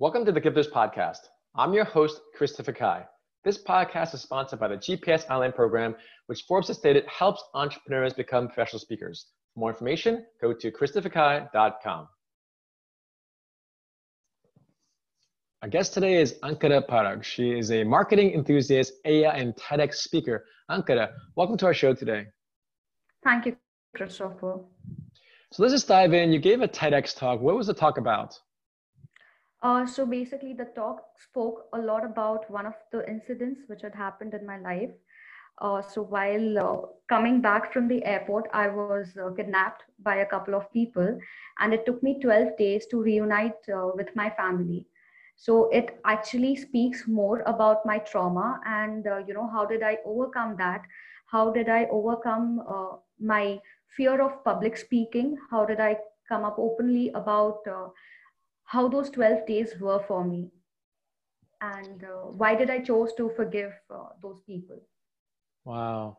Welcome to the Gifters Podcast. I'm your host, Christopher Kai. This podcast is sponsored by the GPS Online Program, which Forbes has stated helps entrepreneurs become professional speakers. For more information, go to christopherkai.com. Our guest today is Ankita Parakh. She is a marketing enthusiast, AI, and TEDx speaker. Ankara, welcome to our show today. Thank you, Christopher. So let's just dive in. You gave a TEDx talk. What was the talk about? Uh, so basically, the talk spoke a lot about one of the incidents which had happened in my life. Uh, so while uh, coming back from the airport, I was uh, kidnapped by a couple of people, and it took me 12 days to reunite uh, with my family. So it actually speaks more about my trauma and uh, you know how did I overcome that? How did I overcome my fear of public speaking? How did I come up openly about how those 12 days were for me. And uh, why did i chose to forgive uh, those people? Wow.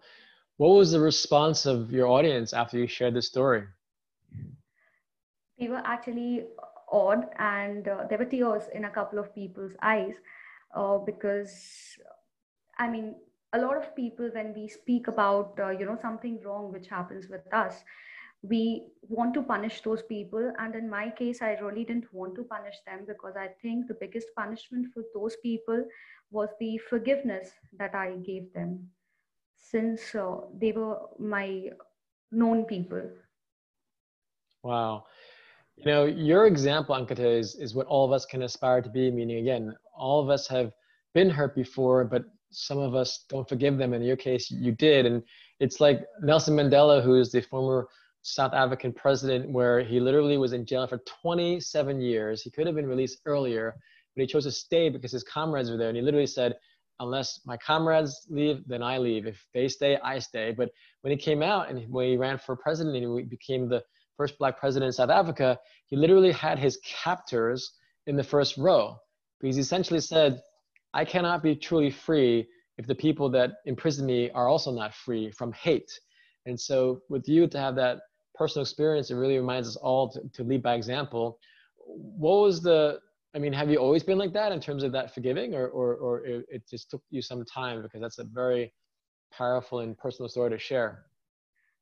What was the response of your audience after you shared the story? They were actually awed and uh, there were tears in a couple of people's eyes uh, because i mean a lot of people when we speak about uh, you know something wrong which happens with us we want to punish those people. And in my case i really didn't want to punish them because i think the biggest punishment for those people was the forgiveness that i gave them. Since uh, they were my known people. Wow. You know your example ankita is, is what all of us can aspire to be. Meaning again all of us have been hurt before but some of us don't forgive them. In your case you did. And it's like nelson mandela who is the former South African president where he literally was in jail for 27 years. He could have been released earlier, but he chose to stay because his comrades were there. And he literally said, unless my comrades leave, then I leave. If they stay, I stay. But when he came out and when he ran for president and he became the first black president in South Africa, he literally had his captors in the first row because he essentially said, I cannot be truly free if the people that imprison me are also not free from hate. And so with you to have that personal experience, it really reminds us all to, to lead by example. What was the, I mean, have you always been like that in terms of that forgiving or, or, or it, it just took you some time because that's a very powerful and personal story to share?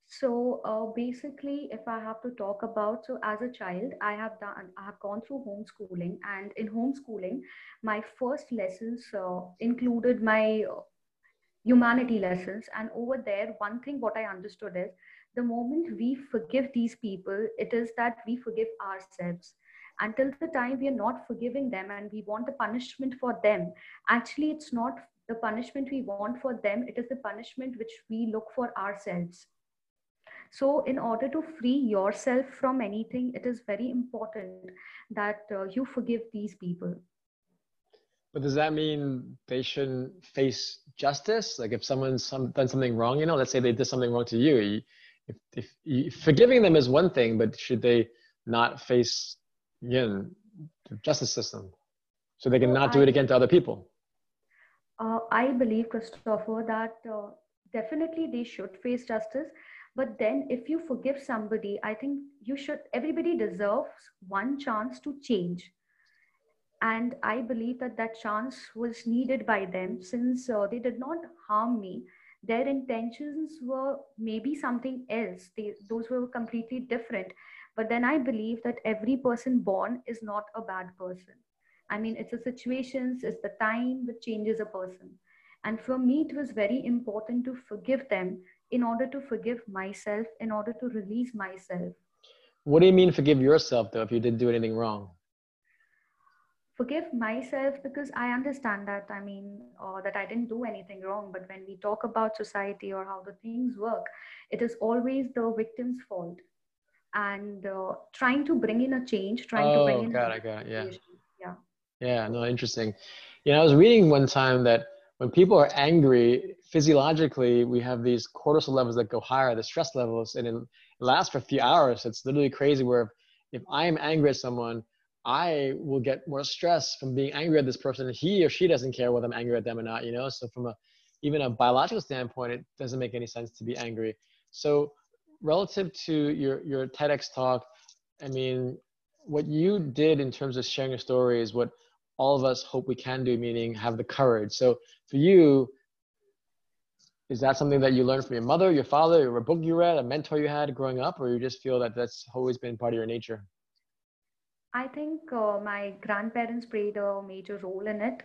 So uh, basically, if I have to talk about, so as a child, I have done, I have gone through homeschooling, and in homeschooling, my first lessons uh, included my uh, humanity lessons. And over there, one thing what I understood is the moment we forgive these people, it is that we forgive ourselves. Until the time we are not forgiving them and we want the punishment for them, actually, it's not the punishment we want for them, it is the punishment which we look for ourselves. So, in order to free yourself from anything, it is very important that uh, you forgive these people. But does that mean they shouldn't face justice? Like if someone's some, done something wrong, you know, let's say they did something wrong to you, if, if, if forgiving them is one thing, but should they not face again the justice system so they can not do it again to other people? Uh, I believe, Christopher, that uh, definitely they should face justice. But then, if you forgive somebody, I think you should. Everybody deserves one chance to change, and I believe that that chance was needed by them since uh, they did not harm me their intentions were maybe something else. They, those were completely different. But then i believe that every person born is not a bad person. I mean it's the situations it's the time that changes a person. And for me it was very important to forgive them in order to forgive myself in order to release myself. What do you mean forgive yourself though if you didn't do anything wrong forgive myself because I understand that. I mean, uh, that I didn't do anything wrong. But when we talk about society or how the things work, it is always the victim's fault. And uh, trying to bring in a change, trying oh, to bring in. got it, got it. Yeah. Yeah. Yeah. No, interesting. You know, I was reading one time that when people are angry, physiologically, we have these cortisol levels that go higher, the stress levels, and it lasts for a few hours. It's literally crazy. Where if I am angry at someone, I will get more stress from being angry at this person. He or she doesn't care whether I'm angry at them or not, you know? So from a, even a biological standpoint, it doesn't make any sense to be angry. So relative to your, your TEDx talk, I mean, what you did in terms of sharing your story is what all of us hope we can do, meaning have the courage. So for you, is that something that you learned from your mother, your father, or a book you read, a mentor you had growing up, or you just feel that that's always been part of your nature? I think uh, my grandparents played a major role in it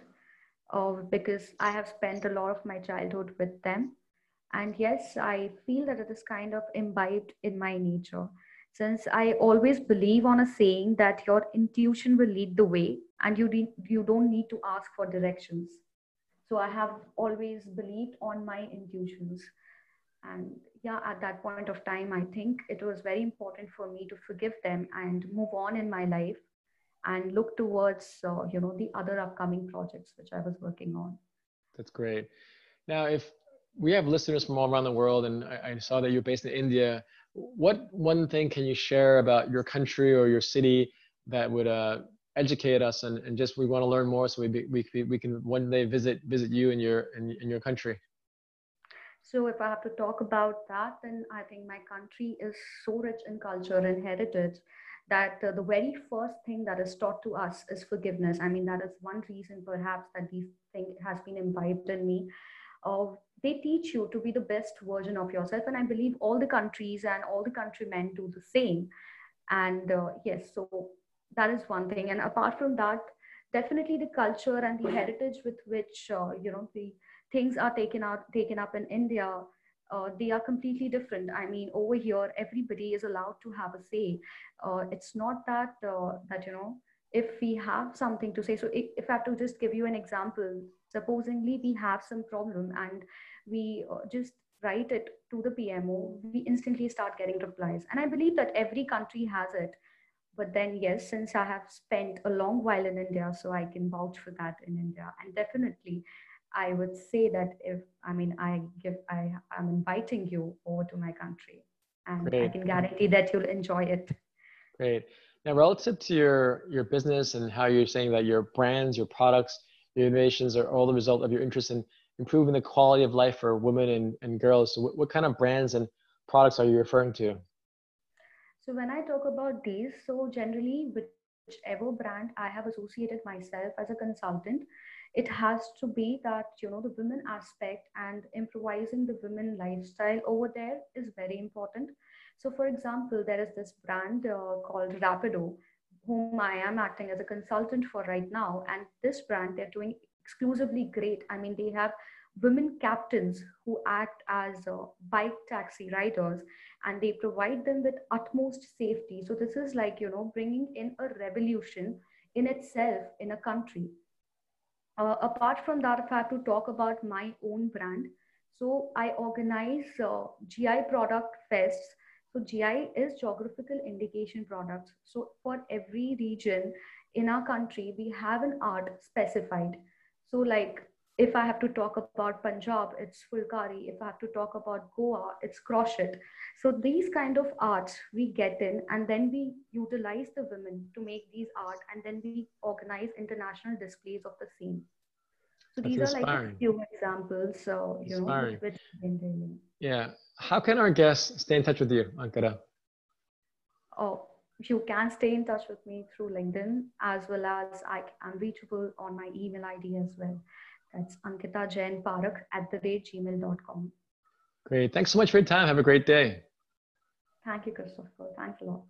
uh, because I have spent a lot of my childhood with them. And yes, I feel that it is kind of imbibed in my nature. Since I always believe on a saying that your intuition will lead the way and you, de- you don't need to ask for directions. So I have always believed on my intuitions. And yeah, at that point of time, I think it was very important for me to forgive them and move on in my life and look towards, uh, you know, the other upcoming projects which I was working on. That's great. Now, if we have listeners from all around the world, and I, I saw that you're based in India, what one thing can you share about your country or your city that would uh, educate us and, and just we want to learn more so we, we, we can one day visit visit you in your in, in your country so if i have to talk about that then i think my country is so rich in culture and heritage that uh, the very first thing that is taught to us is forgiveness. I mean that is one reason perhaps that this thing has been imbibed in me uh, they teach you to be the best version of yourself. And i believe all the countries and all the countrymen do the same. And uh, yes so that is one thing. And apart from that definitely the culture and the heritage with which uh, you know the things are taken out taken up in india uh, they are completely different. I mean over here everybody is allowed to have a say. Uh, it's not that uh, that you know if we have something to say so if, if i have to just give you an example supposedly we have some problem and we uh, just write it to the pmo we instantly start getting replies. And i believe that every country has it. But then yes since i have spent a long while in india so i can vouch for that in india. And definitely i would say that if i mean i give i i'm inviting you over to my country and Great. i can guarantee that you'll enjoy it Great. Now, relative to your your business and how you're saying that your brands, your products, your innovations are all the result of your interest in improving the quality of life for women and, and girls. So, what, what kind of brands and products are you referring to? So when I talk about these, so generally whichever brand I have associated myself as a consultant, it has to be that you know the women aspect and improvising the women lifestyle over there is very important. So for example, there is this brand uh, called Rapido, whom I am acting as a consultant for right now, and this brand they're doing exclusively great. I mean, they have women captains who act as uh, bike taxi riders and they provide them with utmost safety so this is like you know bringing in a revolution in itself in a country uh, apart from that if i have to talk about my own brand so i organize uh, gi product fests. So gi is geographical indication products. So for every region in our country we have an art specified. So like if I have to talk about Punjab, it's Fulkari. If I have to talk about Goa, it's crochet. So these kind of arts we get in and then we utilize the women to make these art and then we organize international displays of the same. So That's these inspiring. are like a few examples. So you inspiring. know, which Yeah. How can our guests stay in touch with you, Ankita? Oh, you can stay in touch with me through LinkedIn as well as I am reachable on my email ID as well. That's Ankita Jain Parakh at the rate gmail.com. Great. Thanks so much for your time. Have a great day. Thank you, Christopher. Thanks a lot.